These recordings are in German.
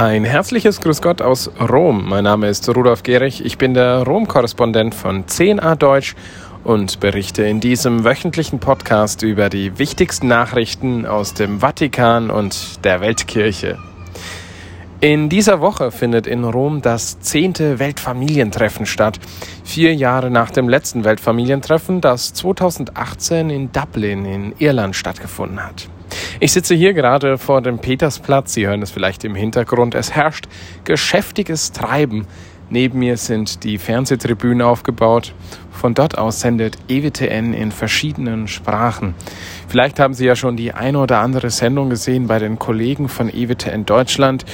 Ein herzliches Grüß Gott aus Rom. Mein Name ist Rudolf Gehrig. Ich bin der Rom-Korrespondent von 10a Deutsch und berichte in diesem wöchentlichen Podcast über die wichtigsten Nachrichten aus dem Vatikan und der Weltkirche. In dieser Woche findet in Rom das zehnte Weltfamilientreffen statt. Vier Jahre nach dem letzten Weltfamilientreffen, das 2018 in Dublin in Irland stattgefunden hat. Ich sitze hier gerade vor dem Petersplatz. Sie hören es vielleicht im Hintergrund. Es herrscht geschäftiges Treiben. Neben mir sind die Fernsehtribünen aufgebaut. Von dort aus sendet EWTN in verschiedenen Sprachen. Vielleicht haben Sie ja schon die eine oder andere Sendung gesehen bei den Kollegen von EWTN Deutschland,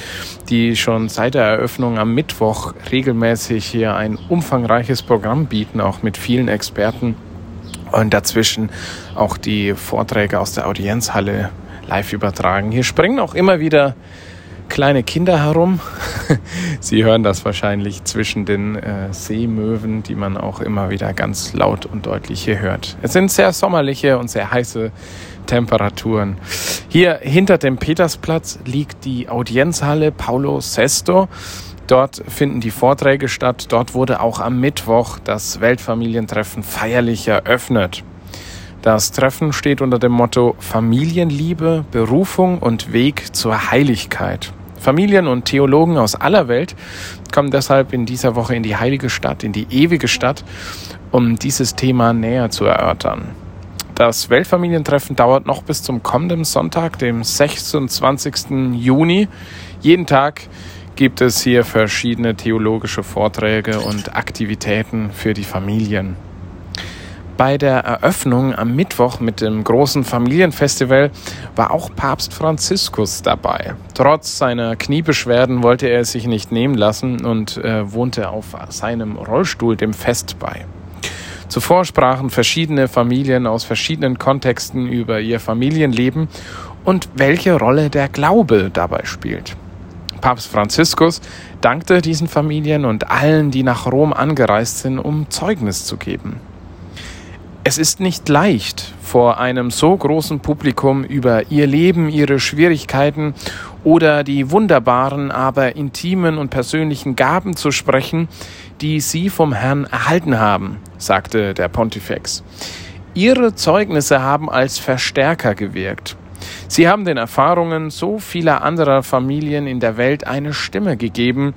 die schon seit der Eröffnung am Mittwoch regelmäßig hier ein umfangreiches Programm bieten, auch mit vielen Experten und dazwischen auch die Vorträge aus der Audienzhalle live übertragen. Hier springen auch immer wieder kleine Kinder herum. Sie hören das wahrscheinlich zwischen den äh, Seemöwen, die man auch immer wieder ganz laut und deutlich hier hört. Es sind sehr sommerliche und sehr heiße Temperaturen. Hier hinter dem Petersplatz liegt die Audienzhalle Paulo Sesto. Dort finden die Vorträge statt. Dort wurde auch am Mittwoch das Weltfamilientreffen feierlich eröffnet. Das Treffen steht unter dem Motto Familienliebe, Berufung und Weg zur Heiligkeit. Familien und Theologen aus aller Welt kommen deshalb in dieser Woche in die heilige Stadt, in die ewige Stadt, um dieses Thema näher zu erörtern. Das Weltfamilientreffen dauert noch bis zum kommenden Sonntag, dem 26. Juni. Jeden Tag gibt es hier verschiedene theologische Vorträge und Aktivitäten für die Familien. Bei der Eröffnung am Mittwoch mit dem großen Familienfestival war auch Papst Franziskus dabei. Trotz seiner Kniebeschwerden wollte er es sich nicht nehmen lassen und äh, wohnte auf seinem Rollstuhl dem Fest bei. Zuvor sprachen verschiedene Familien aus verschiedenen Kontexten über ihr Familienleben und welche Rolle der Glaube dabei spielt. Papst Franziskus dankte diesen Familien und allen, die nach Rom angereist sind, um Zeugnis zu geben. Es ist nicht leicht, vor einem so großen Publikum über ihr Leben, ihre Schwierigkeiten oder die wunderbaren, aber intimen und persönlichen Gaben zu sprechen, die sie vom Herrn erhalten haben, sagte der Pontifex. Ihre Zeugnisse haben als Verstärker gewirkt. Sie haben den Erfahrungen so vieler anderer Familien in der Welt eine Stimme gegeben,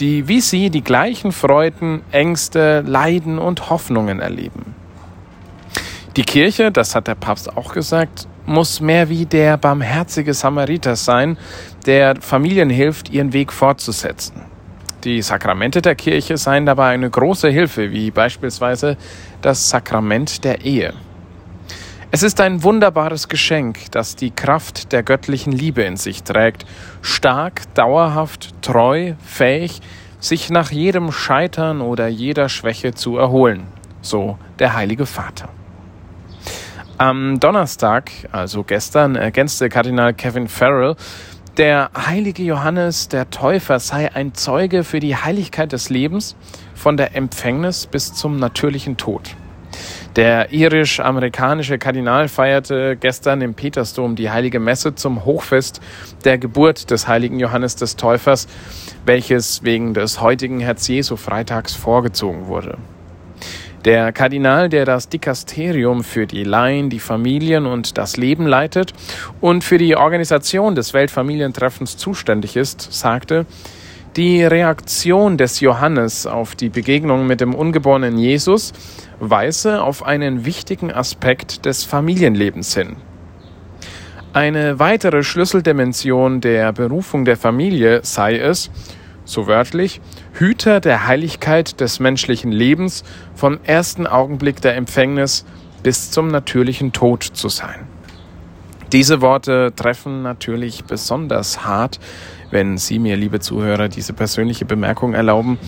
die wie sie die gleichen Freuden, Ängste, Leiden und Hoffnungen erleben. Die Kirche, das hat der Papst auch gesagt, muss mehr wie der barmherzige Samariter sein, der Familien hilft, ihren Weg fortzusetzen. Die Sakramente der Kirche seien dabei eine große Hilfe, wie beispielsweise das Sakrament der Ehe. Es ist ein wunderbares Geschenk, das die Kraft der göttlichen Liebe in sich trägt, stark, dauerhaft, treu, fähig, sich nach jedem Scheitern oder jeder Schwäche zu erholen, so der Heilige Vater. Am Donnerstag, also gestern, ergänzte Kardinal Kevin Farrell, der heilige Johannes der Täufer sei ein Zeuge für die Heiligkeit des Lebens von der Empfängnis bis zum natürlichen Tod. Der irisch-amerikanische Kardinal feierte gestern im Petersdom die heilige Messe zum Hochfest der Geburt des heiligen Johannes des Täufers, welches wegen des heutigen Herz Jesu Freitags vorgezogen wurde. Der Kardinal, der das Dikasterium für die Laien, die Familien und das Leben leitet und für die Organisation des Weltfamilientreffens zuständig ist, sagte, die Reaktion des Johannes auf die Begegnung mit dem ungeborenen Jesus weise auf einen wichtigen Aspekt des Familienlebens hin. Eine weitere Schlüsseldimension der Berufung der Familie sei es, so wörtlich, Hüter der Heiligkeit des menschlichen Lebens vom ersten Augenblick der Empfängnis bis zum natürlichen Tod zu sein. Diese Worte treffen natürlich besonders hart, wenn Sie mir, liebe Zuhörer, diese persönliche Bemerkung erlauben,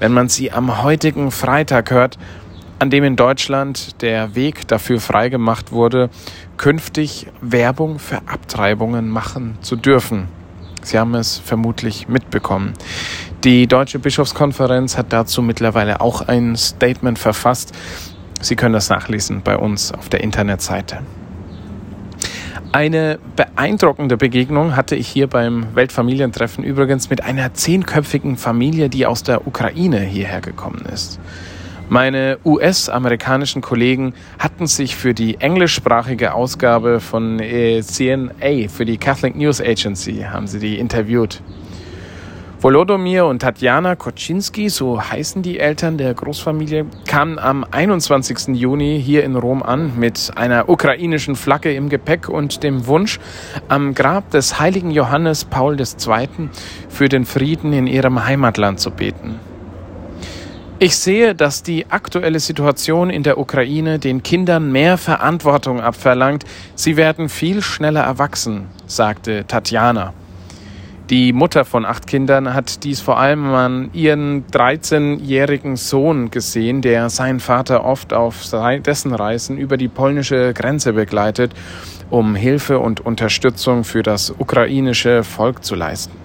wenn man sie am heutigen Freitag hört, an dem in Deutschland der Weg dafür freigemacht wurde, künftig Werbung für Abtreibungen machen zu dürfen. Sie haben es vermutlich mitbekommen. Die Deutsche Bischofskonferenz hat dazu mittlerweile auch ein Statement verfasst. Sie können das nachlesen bei uns auf der Internetseite. Eine beeindruckende Begegnung hatte ich hier beim Weltfamilientreffen übrigens mit einer zehnköpfigen Familie, die aus der Ukraine hierher gekommen ist. Meine US-amerikanischen Kollegen hatten sich für die englischsprachige Ausgabe von äh, CNA, für die Catholic News Agency, haben sie die interviewt. Volodomir und Tatjana Koczynski, so heißen die Eltern der Großfamilie, kamen am 21. Juni hier in Rom an mit einer ukrainischen Flagge im Gepäck und dem Wunsch, am Grab des heiligen Johannes Paul II. für den Frieden in ihrem Heimatland zu beten. Ich sehe, dass die aktuelle Situation in der Ukraine den Kindern mehr Verantwortung abverlangt. Sie werden viel schneller erwachsen, sagte Tatjana. Die Mutter von acht Kindern hat dies vor allem an ihren 13-jährigen Sohn gesehen, der seinen Vater oft auf dessen Reisen über die polnische Grenze begleitet, um Hilfe und Unterstützung für das ukrainische Volk zu leisten.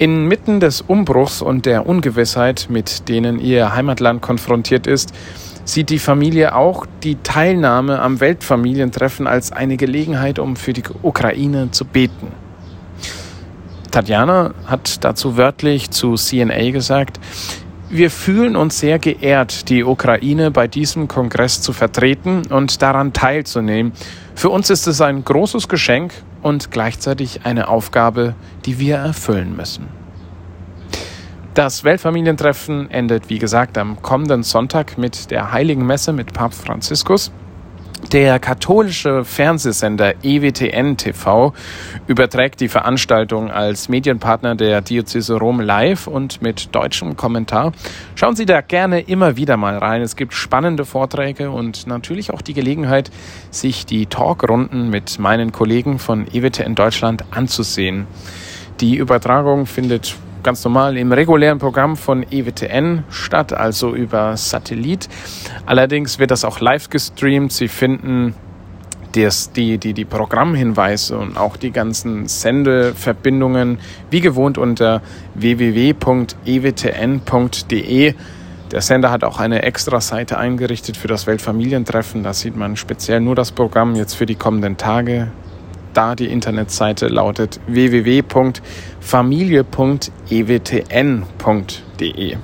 Inmitten des Umbruchs und der Ungewissheit, mit denen ihr Heimatland konfrontiert ist, sieht die Familie auch die Teilnahme am Weltfamilientreffen als eine Gelegenheit, um für die Ukraine zu beten. Tatjana hat dazu wörtlich zu CNA gesagt, wir fühlen uns sehr geehrt, die Ukraine bei diesem Kongress zu vertreten und daran teilzunehmen. Für uns ist es ein großes Geschenk und gleichzeitig eine Aufgabe, die wir erfüllen müssen. Das Weltfamilientreffen endet, wie gesagt, am kommenden Sonntag mit der Heiligen Messe mit Papst Franziskus. Der katholische Fernsehsender EWTN TV überträgt die Veranstaltung als Medienpartner der Diözese Rom live und mit deutschem Kommentar. Schauen Sie da gerne immer wieder mal rein. Es gibt spannende Vorträge und natürlich auch die Gelegenheit, sich die Talkrunden mit meinen Kollegen von EWTN Deutschland anzusehen. Die Übertragung findet ganz normal im regulären Programm von EWTN statt, also über Satellit. Allerdings wird das auch live gestreamt. Sie finden das, die, die, die Programmhinweise und auch die ganzen Sendeverbindungen wie gewohnt unter www.ewtn.de. Der Sender hat auch eine extra Seite eingerichtet für das Weltfamilientreffen. Da sieht man speziell nur das Programm jetzt für die kommenden Tage da die Internetseite lautet www.familie.ewtn.de.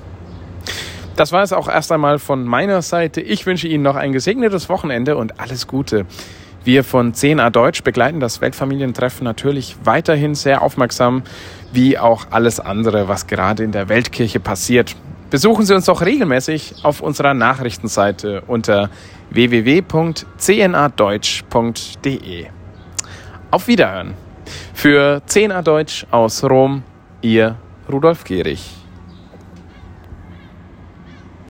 Das war es auch erst einmal von meiner Seite. Ich wünsche Ihnen noch ein gesegnetes Wochenende und alles Gute. Wir von 10a Deutsch begleiten das Weltfamilientreffen natürlich weiterhin sehr aufmerksam, wie auch alles andere, was gerade in der Weltkirche passiert. Besuchen Sie uns doch regelmäßig auf unserer Nachrichtenseite unter www.cnadeutsch.de. Auf Wiederhören. Für 10a Deutsch aus Rom, Ihr Rudolf Gehrig.